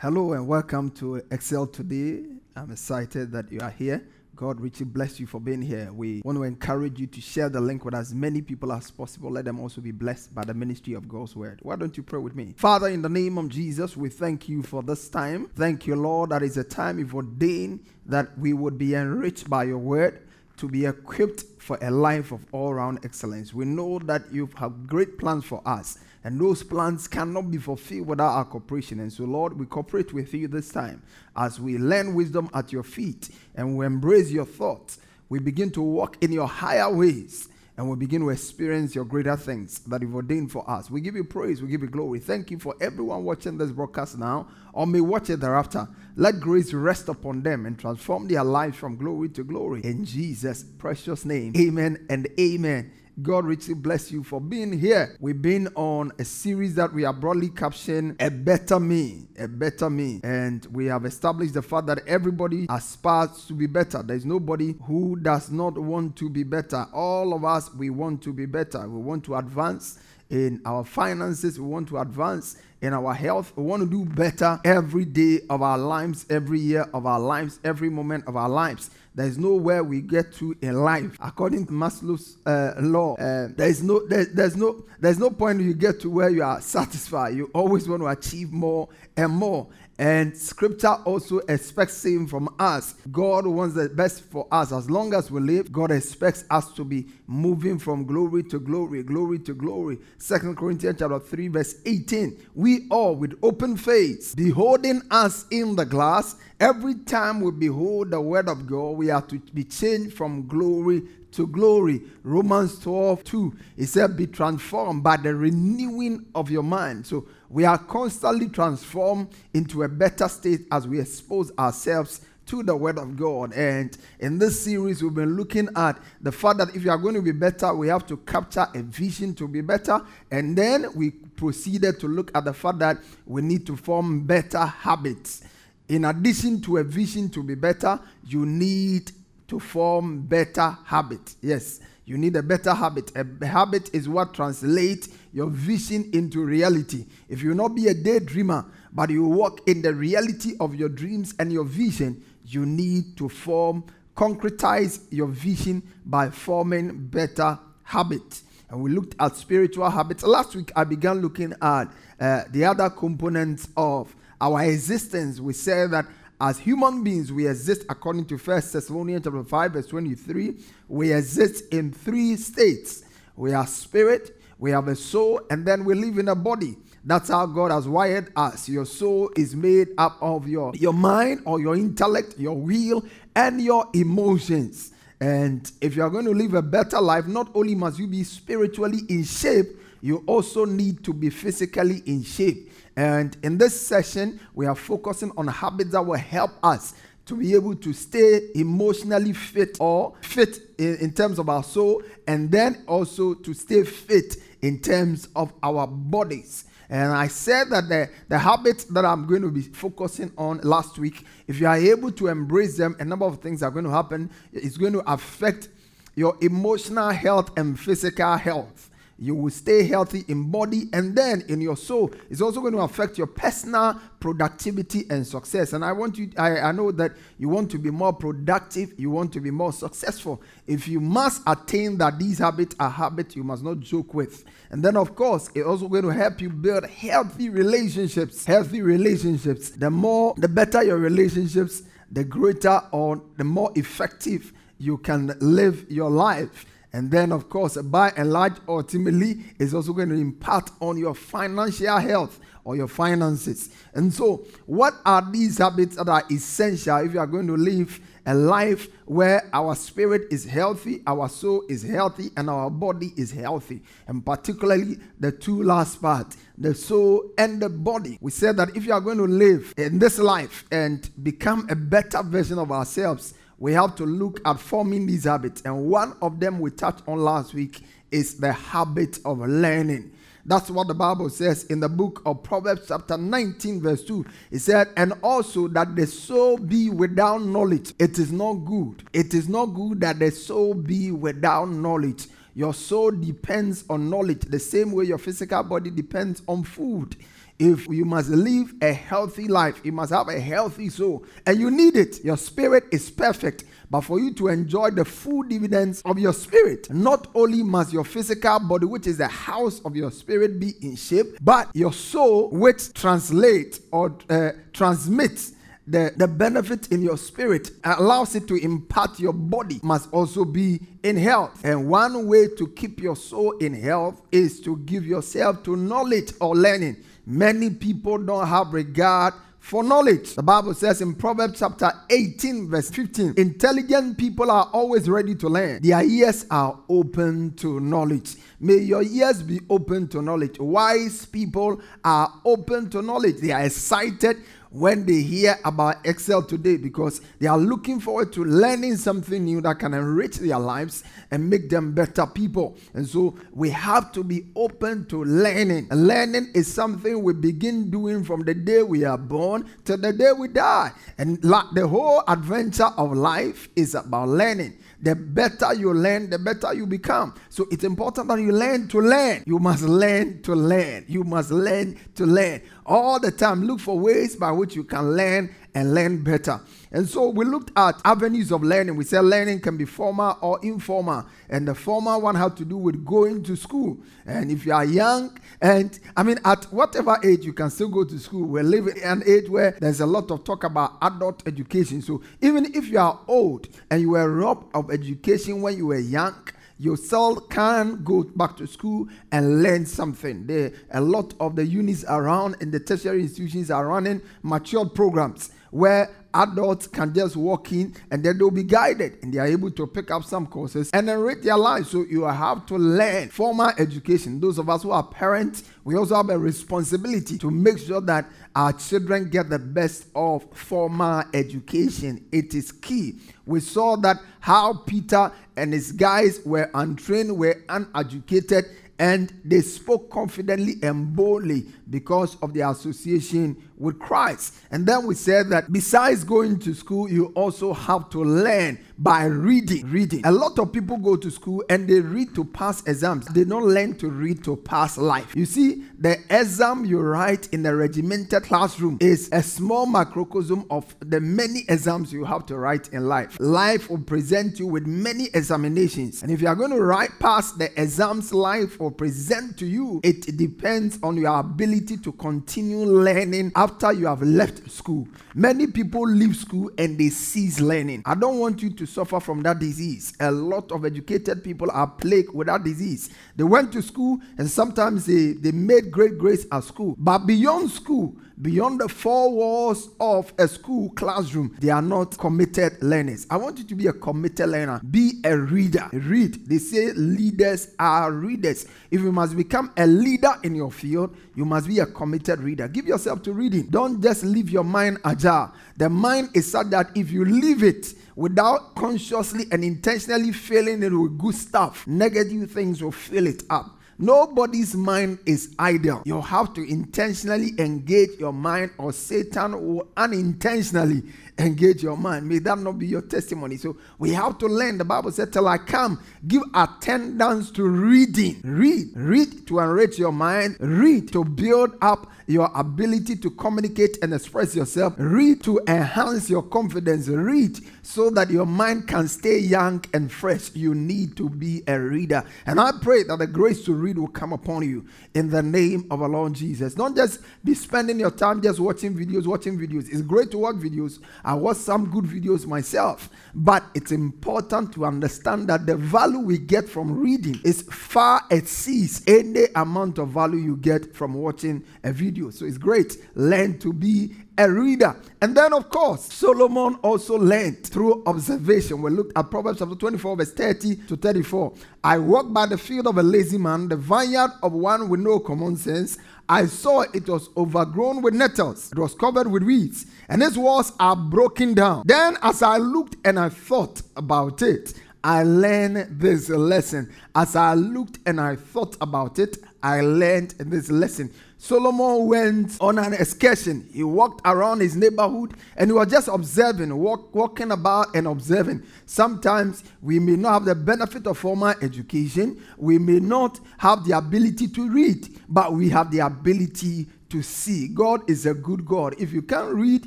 Hello and welcome to Excel Today. I'm excited that you are here. God richly bless you for being here. We want to encourage you to share the link with as many people as possible. Let them also be blessed by the ministry of God's word. Why don't you pray with me? Father, in the name of Jesus, we thank you for this time. Thank you, Lord, that is a time you've ordained that we would be enriched by your word to be equipped for a life of all round excellence. We know that you have great plans for us. And those plans cannot be fulfilled without our cooperation. And so, Lord, we cooperate with you this time as we learn wisdom at your feet and we embrace your thoughts. We begin to walk in your higher ways and we begin to experience your greater things that you've ordained for us. We give you praise, we give you glory. Thank you for everyone watching this broadcast now or may watch it thereafter. Let grace rest upon them and transform their lives from glory to glory. In Jesus' precious name, amen and amen. God richly bless you for being here. We've been on a series that we are broadly captioned A Better Me. A Better Me. And we have established the fact that everybody aspires to be better. There's nobody who does not want to be better. All of us, we want to be better. We want to advance in our finances. We want to advance in our health. We want to do better every day of our lives, every year of our lives, every moment of our lives. There is nowhere we get to in life. According to Maslow's uh, law, uh, there is no there, there's no there's no point you get to where you are satisfied. You always want to achieve more and more. And scripture also expects same from us. God wants the best for us. As long as we live, God expects us to be moving from glory to glory, glory to glory. Second Corinthians chapter 3, verse 18. We all with open face, beholding us in the glass, every time we behold the word of God, we are to be changed from glory to glory. Romans 12, 2. It said, Be transformed by the renewing of your mind. So we are constantly transformed into a better state as we expose ourselves to the Word of God. And in this series, we've been looking at the fact that if you are going to be better, we have to capture a vision to be better. And then we proceeded to look at the fact that we need to form better habits. In addition to a vision to be better, you need to form better habits. Yes, you need a better habit. A habit is what translates your vision into reality. If you not be a daydreamer, but you walk in the reality of your dreams and your vision, you need to form, concretize your vision by forming better habits. And we looked at spiritual habits. Last week, I began looking at uh, the other components of our existence. We said that as human beings, we exist according to First Thessalonians chapter 5, verse 23. We exist in three states. We are spirit, we have a soul, and then we live in a body. That's how God has wired us. Your soul is made up of your, your mind or your intellect, your will, and your emotions. And if you are going to live a better life, not only must you be spiritually in shape, you also need to be physically in shape. And in this session, we are focusing on habits that will help us to be able to stay emotionally fit or fit in, in, terms of our soul, and then also to stay fit in terms of our bodies. And I said that the, the habits that I'm going to be focusing on last week, if you are able to embrace them, a number of things are going to happen. It's going to affect your emotional health and physical health you will stay healthy in body and then in your soul. It's also going to affect your personal productivity and success. And I want you, I, I know that you want to be more productive, you want to be more successful. If you must attain that these habits are habits you must not joke with. And then, of course, it's also going to help you build healthy relationships. Healthy relationships. The more, the better your relationships, the greater or the more effective you can live your life. And then, of course, by and large, ultimately, is also going to impact on your financial health or your finances. And so, what are these habits that are essential if you are going to live a life where our spirit is healthy, our soul is healthy, and our body is healthy? And particularly the two last parts, the soul and the body. We said that if you are going to live in this life and become a better version of ourselves, we have to look at forming these habits. And one of them we touched on last week is the habit of learning. That's what the Bible says in the book of Proverbs, chapter 19, verse 2. It said, And also that the soul be without knowledge. It is not good. It is not good that the soul be without knowledge. Your soul depends on knowledge, the same way your physical body depends on food if you must live a healthy life, you must have a healthy soul, and you need it. Your spirit is perfect, but for you to enjoy the full dividends of your spirit, not only must your physical body, which is the house of your spirit, be in shape, but your soul, which translates or uh, transmits the, the benefit in your spirit allows it to impart your body must also be in health. And one way to keep your soul in health is to give yourself to knowledge or learning. Many people don't have regard for knowledge. The Bible says in Proverbs chapter 18, verse 15 intelligent people are always ready to learn, their ears are open to knowledge. May your ears be open to knowledge. Wise people are open to knowledge, they are excited when they hear about Excel today because they are looking forward to learning something new that can enrich their lives and make them better people. And so we have to be open to learning. And learning is something we begin doing from the day we are born to the day we die. And like the whole adventure of life is about learning the better you learn, the better you become. So it's important that you learn to learn. You must learn to learn. You must learn to learn. All the time, look for ways by which you can learn and learn better. And so we looked at avenues of learning. We said learning can be formal or informal. And the formal one had to do with going to school. And if you are young, and I mean, at whatever age you can still go to school, we're living in an age where there's a lot of talk about adult education. So even if you are old and you were robbed of education when you were young, you still can go back to school and learn something. There, a lot of the units around in the tertiary institutions are running matured programs where adults can just walk in and then they'll be guided and they are able to pick up some courses and enrich their lives. So you have to learn formal education. Those of us who are parents, we also have a responsibility to make sure that our children get the best of formal education. It is key. We saw that how Peter and his guys were untrained, were uneducated, and they spoke confidently and boldly because of their association with Christ. And then we said that besides going to school, you also have to learn by reading. Reading. A lot of people go to school and they read to pass exams. They don't learn to read to pass life. You see, the exam you write in a regimented classroom is a small microcosm of the many exams you have to write in life. Life will present you with many examinations. And if you are going to write past the exams life will present to you, it depends on your ability to continue learning after you have left school. Many people leave school and they cease learning. I don't want you to suffer from that disease. A lot of educated people are plagued with that disease. They went to school and sometimes they, they made great grades at school. But beyond school, beyond the four walls of a school classroom, they are not committed learners. I want you to be a committed learner. Be a reader. Read. They say leaders are readers. If you must become a leader in your field, you must be a committed reader. Give yourself to reading. Don't just leave your mind ajar. The mind is such that if you leave it, without consciously and intentionally filling it with good stuff, negative things will fill it up. Nobody's mind is idle. You have to intentionally engage your mind, or Satan will unintentionally engage your mind. May that not be your testimony. So we have to learn. The Bible said, Till I come, give attendance to reading. Read. Read to enrich your mind. Read to build up your ability to communicate and express yourself. Read to enhance your confidence. Read so that your mind can stay young and fresh. You need to be a reader. And I pray that the grace to read will come upon you in the name of our Lord Jesus. Don't just be spending your time just watching videos, watching videos. It's great to watch videos. I watch some good videos myself. But it's important to understand that the value we get from reading is far exceeds any amount of value you get from watching a video. So it's great. Learn to be a reader. And then, of course, Solomon also learned through observation. We looked at Proverbs chapter 24, verse 30 to 34. I walk by the field of a lazy man, the vineyard of one with no common sense. I saw it was overgrown with nettles, it was covered with weeds, and its walls are broken down. Then, as I looked and I thought about it, I learned this lesson. As I looked and I thought about it, I learned this lesson. Solomon went on an excursion. He walked around his neighborhood and he was just observing, walk, walking about and observing. Sometimes we may not have the benefit of formal education, we may not have the ability to read, but we have the ability to see. God is a good God. If you can't read,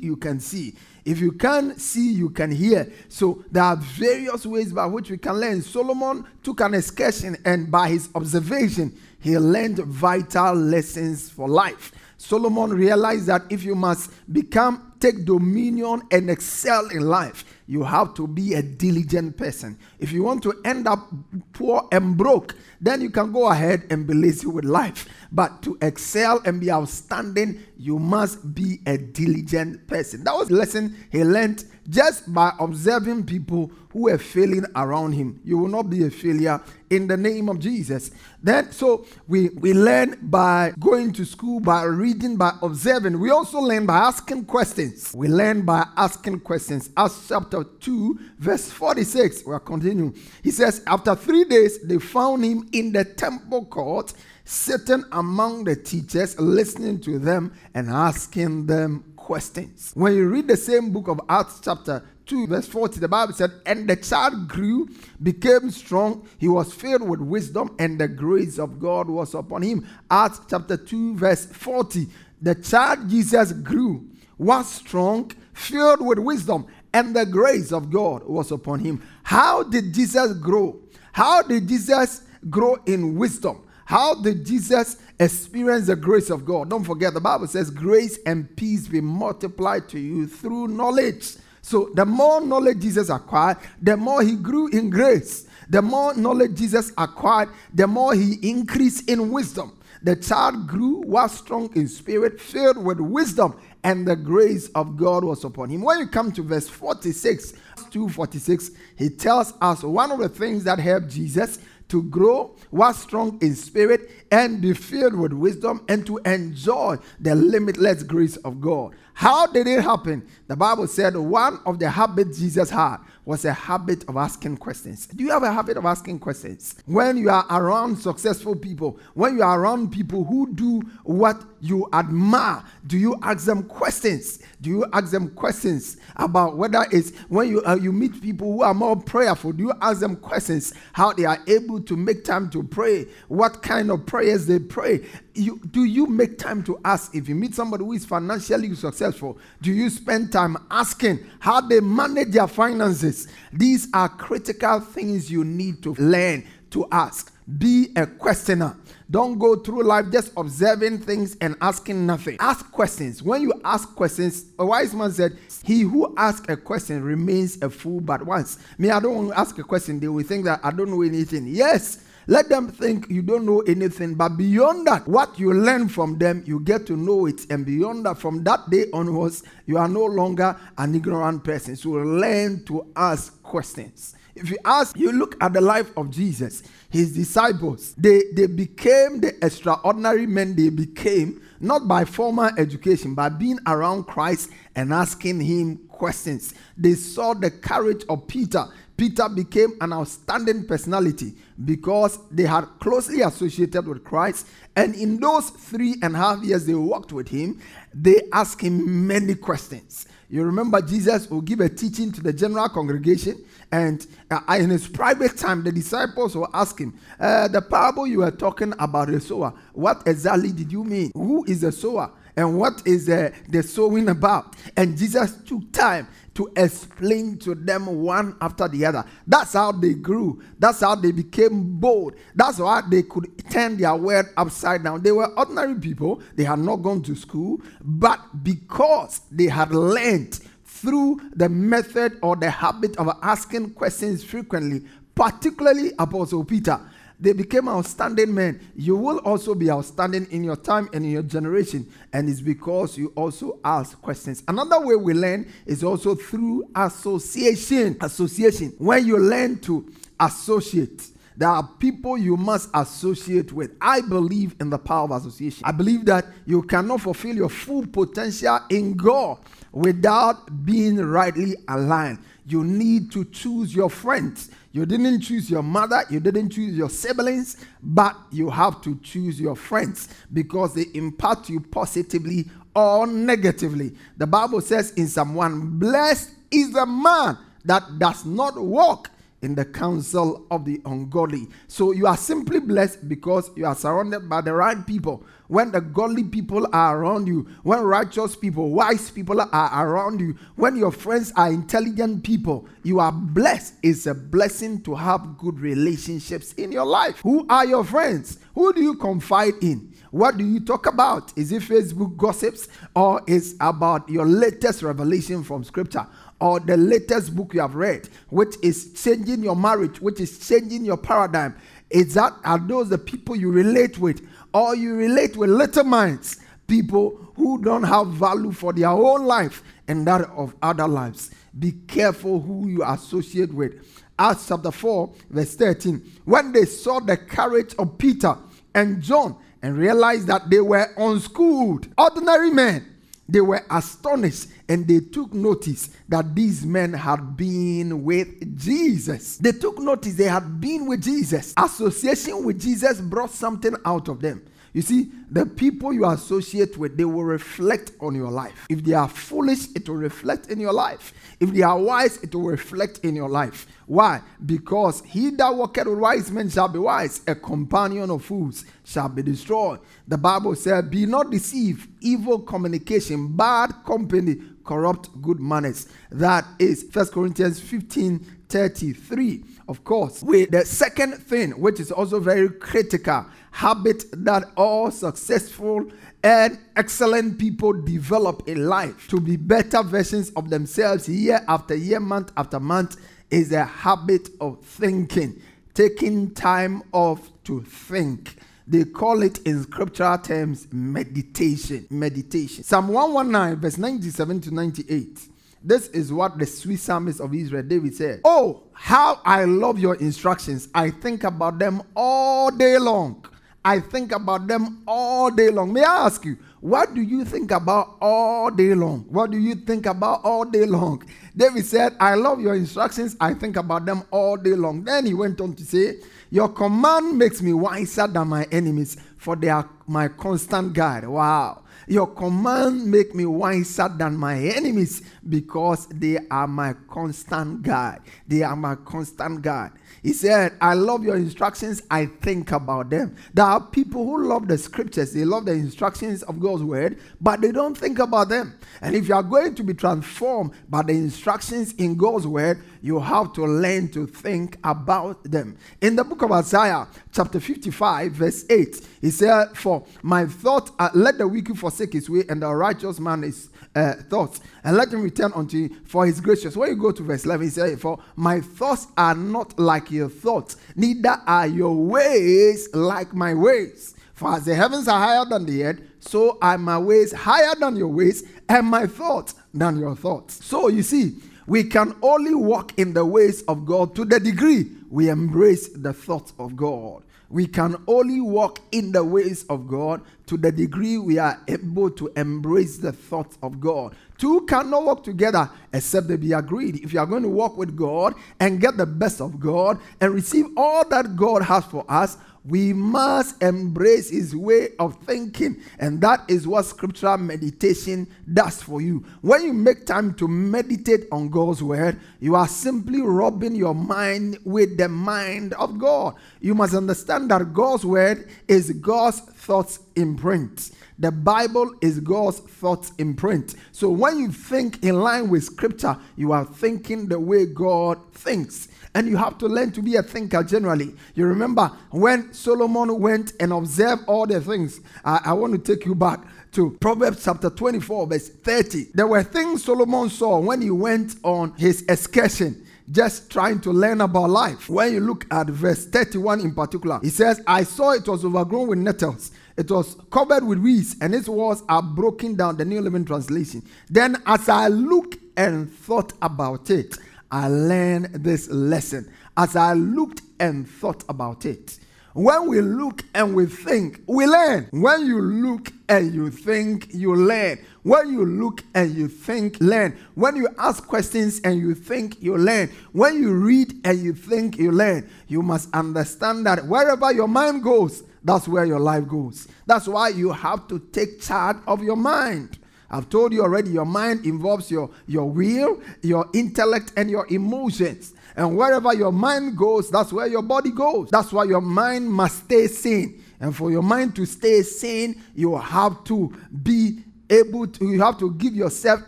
you can see. If you can't see, you can hear. So there are various ways by which we can learn. Solomon took an excursion and by his observation, he learned vital lessons for life. Solomon realized that if you must become, take dominion, and excel in life, you have to be a diligent person. If you want to end up poor and broke, then you can go ahead and be lazy with life. But to excel and be outstanding, you must be a diligent person. That was a lesson he learned just by observing people who were failing around him. You will not be a failure in the name of Jesus. Then, so we, we learn by going to school, by reading, by observing. We also learn by asking questions. We learn by asking questions. Acts chapter 2, verse 46. We are continuing. He says, After three days, they found him in the temple court, sitting among the teachers, listening to them and asking them questions. When you read the same book of Acts, chapter 2, verse 40, the Bible said, And the child grew, became strong, he was filled with wisdom, and the grace of God was upon him. Acts chapter 2, verse 40, the child Jesus grew, was strong, filled with wisdom, and the grace of God was upon him. How did Jesus grow? How did Jesus grow in wisdom? How did Jesus experience the grace of God? Don't forget, the Bible says, Grace and peace be multiplied to you through knowledge. So, the more knowledge Jesus acquired, the more he grew in grace. The more knowledge Jesus acquired, the more he increased in wisdom. The child grew, was strong in spirit, filled with wisdom, and the grace of God was upon him. When you come to verse 46, 246, he tells us one of the things that helped Jesus to grow, was strong in spirit, and be filled with wisdom, and to enjoy the limitless grace of God. How did it happen? The Bible said one of the habits Jesus had was a habit of asking questions. Do you have a habit of asking questions? When you are around successful people, when you are around people who do what you admire, do you ask them questions? Do you ask them questions about whether it's when you uh, you meet people who are more prayerful? Do you ask them questions how they are able to make time to pray? What kind of prayers they pray? You, do you make time to ask if you meet somebody who is financially successful? Do you spend time asking how they manage their finances? These are critical things you need to learn to ask. Be a questioner. Don't go through life just observing things and asking nothing. Ask questions. When you ask questions, a wise man said, He who asks a question remains a fool but once. Me, I don't want to ask a question. They will think that I don't know anything. Yes. Let them think you don't know anything, but beyond that, what you learn from them, you get to know it. And beyond that, from that day onwards, you are no longer an ignorant person. So learn to ask questions. If you ask, you look at the life of Jesus, his disciples, they, they became the extraordinary men they became, not by formal education, by being around Christ and asking him questions. They saw the courage of Peter Peter became an outstanding personality because they had closely associated with Christ. And in those three and a half years they walked with him, they asked him many questions. You remember Jesus will give a teaching to the general congregation, and uh, in his private time, the disciples will ask him, uh, The parable you were talking about the sower, what exactly did you mean? Who is the sower? And what is uh, the sowing about? And Jesus took time to explain to them one after the other. That's how they grew. That's how they became bold. That's how they could turn their world upside down. They were ordinary people, they had not gone to school, but because they had learned through the method or the habit of asking questions frequently, particularly Apostle Peter they became outstanding men. You will also be outstanding in your time and in your generation. And it's because you also ask questions. Another way we learn is also through association. Association. When you learn to associate, there are people you must associate with. I believe in the power of association. I believe that you cannot fulfill your full potential in God without being rightly aligned. You need to choose your friends. You didn't choose your mother, you didn't choose your siblings, but you have to choose your friends because they impact you positively or negatively. The Bible says in Psalm 1 Blessed is the man that does not walk in the counsel of the ungodly. So you are simply blessed because you are surrounded by the right people. When the godly people are around you, when righteous people, wise people are around you, when your friends are intelligent people, you are blessed. It's a blessing to have good relationships in your life. Who are your friends? Who do you confide in? What do you talk about? Is it Facebook gossips or is about your latest revelation from scripture? Or the latest book you have read, which is changing your marriage, which is changing your paradigm, is that are those the people you relate with, or you relate with little minds, people who don't have value for their own life and that of other lives. Be careful who you associate with. Acts chapter 4, verse 13. When they saw the courage of Peter and John and realized that they were unschooled, ordinary men, they were astonished and they took notice that these men had been with Jesus. They took notice they had been with Jesus. Association with Jesus brought something out of them. You see, the people you associate with, they will reflect on your life. If they are foolish, it will reflect in your life. If they are wise, it will reflect in your life. Why? Because he that walketh with wise men shall be wise, a companion of fools shall be destroyed. The Bible said, Be not deceived, evil communication, bad company, corrupt good manners. That is 1 Corinthians 15 33. Of course, with the second thing, which is also very critical, habit that all successful and excellent people develop in life to be better versions of themselves year after year, month after month, is a habit of thinking, taking time off to think. They call it in scriptural terms meditation. Meditation. Psalm 119, verse 97 to 98. This is what the sweet psalmist of Israel, David, said. Oh, how I love your instructions. I think about them all day long. I think about them all day long. May I ask you, what do you think about all day long? What do you think about all day long? David said, I love your instructions. I think about them all day long. Then he went on to say, Your command makes me wiser than my enemies, for they are my constant guide. Wow. Your command make me wiser than my enemies because they are my constant guide. They are my constant guide. He said, I love your instructions. I think about them. There are people who love the scriptures. They love the instructions of God's word, but they don't think about them. And if you are going to be transformed by the instructions in God's word, you have to learn to think about them. In the book of Isaiah, chapter 55, verse 8, he said, For my thought, let the wicked forsake his way, and the righteous man his uh, thoughts, and let him return unto you, for his gracious. When you go to verse 11, he said, For my thoughts are not like your thoughts, neither are your ways like my ways. For as the heavens are higher than the earth, so are my ways higher than your ways, and my thoughts than your thoughts. So you see, We can only walk in the ways of God to the degree we embrace the thoughts of God. We can only walk in the ways of God to the degree we are able to embrace the thoughts of God. Two cannot work together except they be agreed. If you are going to walk with God and get the best of God and receive all that God has for us, we must embrace his way of thinking and that is what scriptural meditation does for you when you make time to meditate on god's word you are simply rubbing your mind with the mind of god you must understand that god's word is god's thoughts in print the Bible is God's thoughts in print. So when you think in line with scripture, you are thinking the way God thinks. And you have to learn to be a thinker generally. You remember when Solomon went and observed all the things. I, I want to take you back to Proverbs chapter 24, verse 30. There were things Solomon saw when he went on his excursion just trying to learn about life. When you look at verse 31 in particular, he says, I saw it was overgrown with nettles. It was covered with weeds, and its walls are broken down. The New Living Translation. Then, as I looked and thought about it, I learned this lesson as I looked and thought about it. When we look and we think, we learn. When you look and you think, you learn. When you look and you think, learn. When you ask questions and you think, you learn. When you read and you think, you learn. You must understand that wherever your mind goes, that's where your life goes. That's why you have to take charge of your mind. I've told you already, your mind involves your, your will, your intellect, and your emotions. And wherever your mind goes, that's where your body goes. That's why your mind must stay sane. And for your mind to stay sane, you have to be able to, you have to give yourself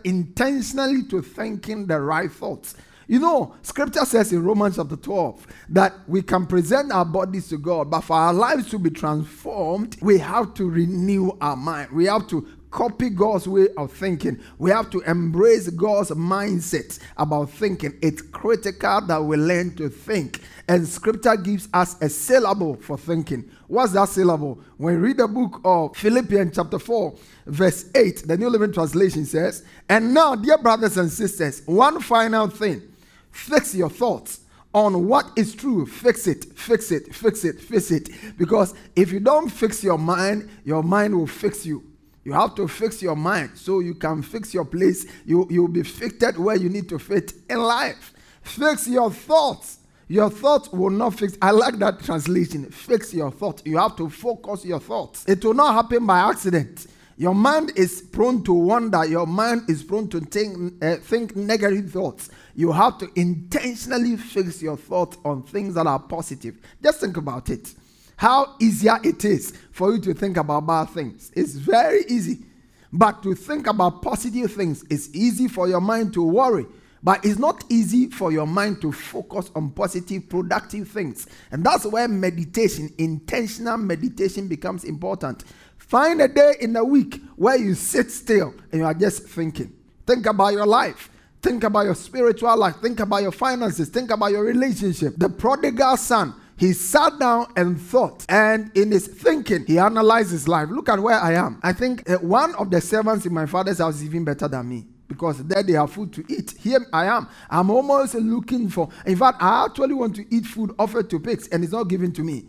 intentionally to thinking the right thoughts. You know, scripture says in Romans chapter 12 that we can present our bodies to God, but for our lives to be transformed, we have to renew our mind. We have to copy God's way of thinking. We have to embrace God's mindset about thinking. It's critical that we learn to think. And scripture gives us a syllable for thinking. What's that syllable? When we read the book of Philippians, chapter 4, verse 8, the New Living Translation says, And now, dear brothers and sisters, one final thing fix your thoughts on what is true. Fix it, fix it, fix it, fix it. Because if you don't fix your mind, your mind will fix you. You have to fix your mind so you can fix your place. You, you'll be fitted where you need to fit in life. Fix your thoughts. Your thoughts will not fix. I like that translation. Fix your thoughts. You have to focus your thoughts. It will not happen by accident. Your mind is prone to wonder. Your mind is prone to think, uh, think negative thoughts. You have to intentionally fix your thoughts on things that are positive. Just think about it how easier it is for you to think about bad things. It's very easy. But to think about positive things is easy for your mind to worry. But it's not easy for your mind to focus on positive, productive things. And that's where meditation, intentional meditation, becomes important. Find a day in the week where you sit still and you are just thinking. Think about your life. Think about your spiritual life. Think about your finances. Think about your relationship. The prodigal son he sat down and thought, and in his thinking, he analyzed his life. Look at where I am. I think uh, one of the servants in my father's house is even better than me because there they have food to eat. Here I am. I'm almost looking for. In fact, I actually want to eat food offered to pigs, and it's not given to me.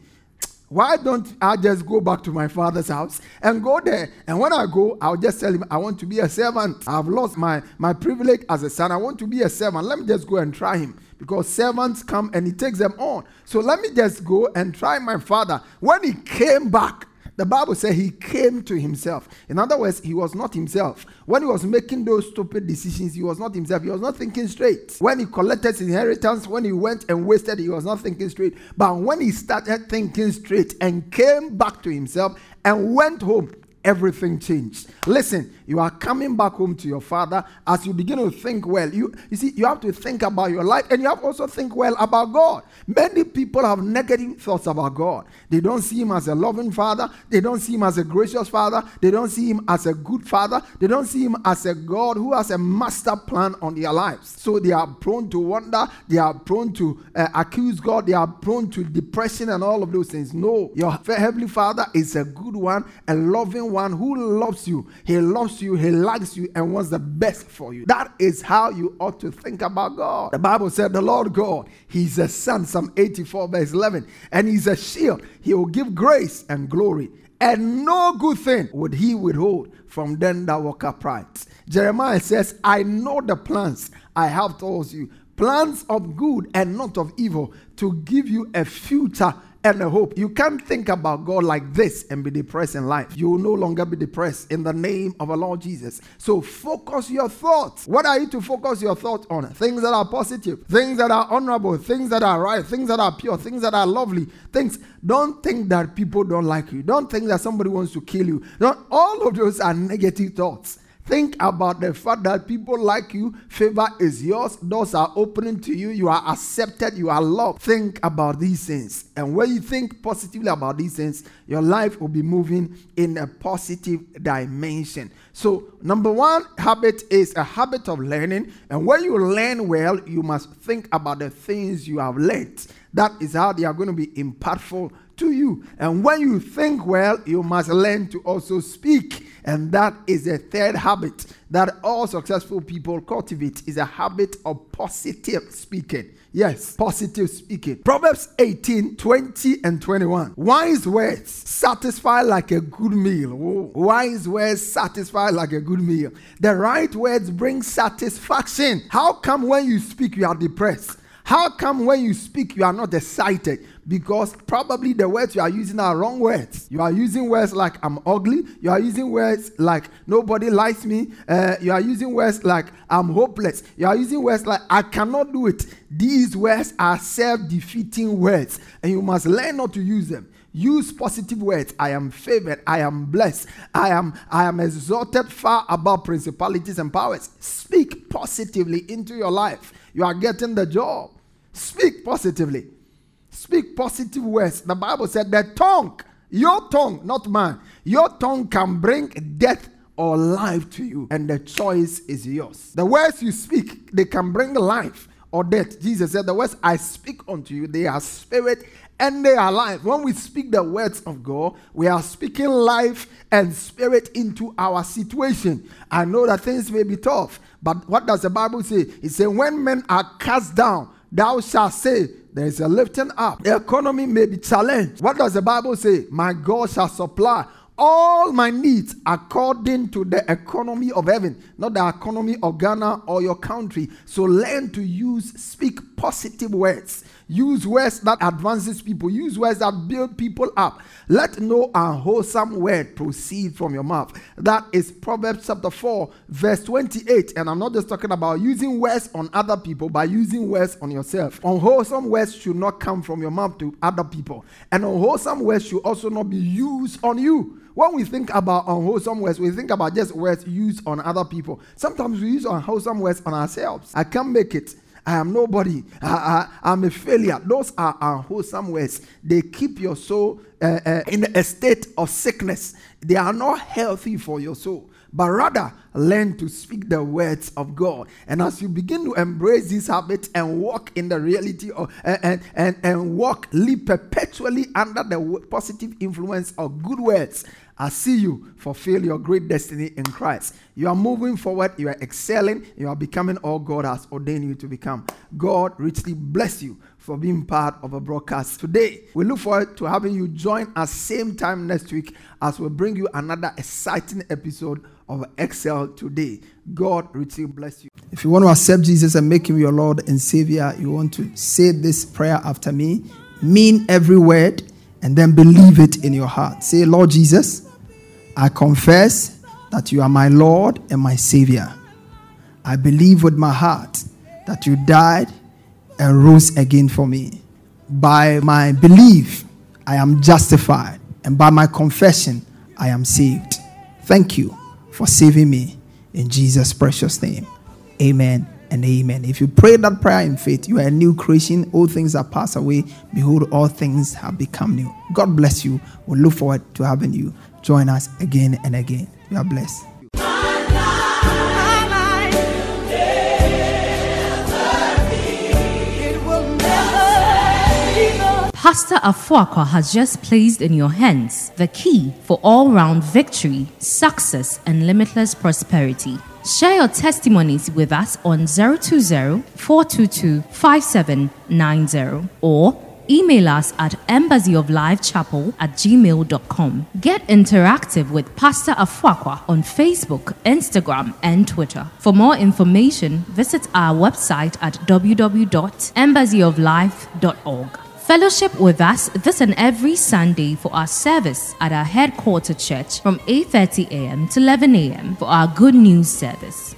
Why don't I just go back to my father's house and go there? And when I go, I'll just tell him I want to be a servant. I've lost my, my privilege as a son. I want to be a servant. Let me just go and try him because servants come and he takes them on. So let me just go and try my father. When he came back, the Bible said he came to himself. In other words, he was not himself. When he was making those stupid decisions, he was not himself. He was not thinking straight. When he collected his inheritance, when he went and wasted, he was not thinking straight. But when he started thinking straight and came back to himself and went home, everything changed. Listen, you are coming back home to your father as you begin to think well. You, you see, you have to think about your life and you have also think well about God. Many people have negative thoughts about God. They don't see him as a loving father. They don't see him as a gracious father. They don't see him as a good father. They don't see him as a God who has a master plan on their lives. So they are prone to wonder. They are prone to uh, accuse God. They are prone to depression and all of those things. No, your heavenly father is a good one, a loving someone who loves you. He loves you, he likes you, and wants the best for you. That is how you ought to think about God. The Bible said, The Lord God, He's a son, Psalm 84, verse 11, and He's a shield. He will give grace and glory and no good thing would he withhold from them that walk upright. Jeremiah says, I know the plans I have towards you, plans of good and not of evil, to give you a future and a hope. You can't think about God like this and be depressed in life. You will no longer be depressed in the name of our Lord Jesus. So focus your thoughts. What are you to focus your thoughts on? Things that are positive, things that are honorable, things that are right, things that are pure, things that are lovely. Things. Don't think that people don't like you. Don't think that somebody wants to kill you. Don't, all of those are negative thoughts. Think about the fact that people like you, favor is yours, doors are opening to you, you are accepted, you are loved. Think about these things. And when you think positively about these things, your life will be moving in a positive dimension. So, number one habit is a habit of learning. And when you learn well, you must think about the things you have learned. That is how they are going to be impactful to you. And when you think well, you must learn to also speak. And that is a third habit that all successful people cultivate is a habit of positive speaking. Yes, positive speaking. Proverbs 18, 20 and 21. Wise words satisfy like a good meal. Whoa. Wise words satisfy like a good meal. The right words bring satisfaction. How come when you speak you are depressed? How come when you speak you are not excited? Because probably the words you are using are wrong words. You are using words like I'm ugly. You are using words like nobody likes me. Uh, you are using words like I'm hopeless. You are using words like I cannot do it. These words are self defeating words, and you must learn not to use them. Use positive words. I am favored. I am blessed. I am I am exalted far above principalities and powers. Speak positively into your life. You are getting the job. Speak positively. Speak positive words. The Bible said the tongue, your tongue, not mine, your tongue can bring death or life to you, and the choice is yours. The words you speak, they can bring life or death. Jesus said, The words I speak unto you, they are spirit and they are life. When we speak the words of God, we are speaking life and spirit into our situation. I know that things may be tough, but what does the Bible say? It says, When men are cast down, thou shalt say, There is a lifting up. The economy may be challenged. What does the Bible say? My God shall supply all my needs according to the economy of heaven, not the economy of Ghana or your country. So learn to use, speak positive words. Use words that advances people. Use words that build people up. Let no unwholesome word proceed from your mouth. That is Proverbs chapter 4, verse 28. And I'm not just talking about using words on other people, but using words on yourself. Unwholesome words should not come from your mouth to other people. And unwholesome words should also not be used on you. When we think about unwholesome words, we think about just words used on other people. Sometimes we use unwholesome words on ourselves. I can't make it. I am nobody. I, am a failure. Those are unwholesome words. They keep your soul uh, uh, in a state of sickness. They are not healthy for your soul but rather learn to speak the words of God. And as you begin to embrace these habits and walk in the reality of and and, and walk, live perpetually under the positive influence of good words, I see you fulfill your great destiny in Christ. You are moving forward, you are excelling, you are becoming all God has ordained you to become. God richly bless you for being part of a broadcast today. We look forward to having you join us same time next week as we bring you another exciting episode of Excel today. God richly bless you. If you want to accept Jesus and make him your Lord and Savior, you want to say this prayer after me, mean every word, and then believe it in your heart. Say, Lord Jesus, I confess that you are my Lord and my Savior. I believe with my heart that you died and rose again for me. By my belief, I am justified, and by my confession, I am saved. Thank you for saving me in Jesus' precious name. Amen and amen. If you pray that prayer in faith, you are a new creation. All things are passed away. Behold, all things have become new. God bless you. We look forward to having you join us again and again. You are blessed. Pastor Afoakwa has just placed in your hands the key for all round victory, success, and limitless prosperity. Share your testimonies with us on 020 422 5790 or email us at embassyoflifechapel at gmail.com. Get interactive with Pastor Afoakwa on Facebook, Instagram, and Twitter. For more information, visit our website at www.embassyoflife.org. Fellowship with us this and every Sunday for our service at our headquarter church from 8:30 a.m. to 11 a.m. for our good news service.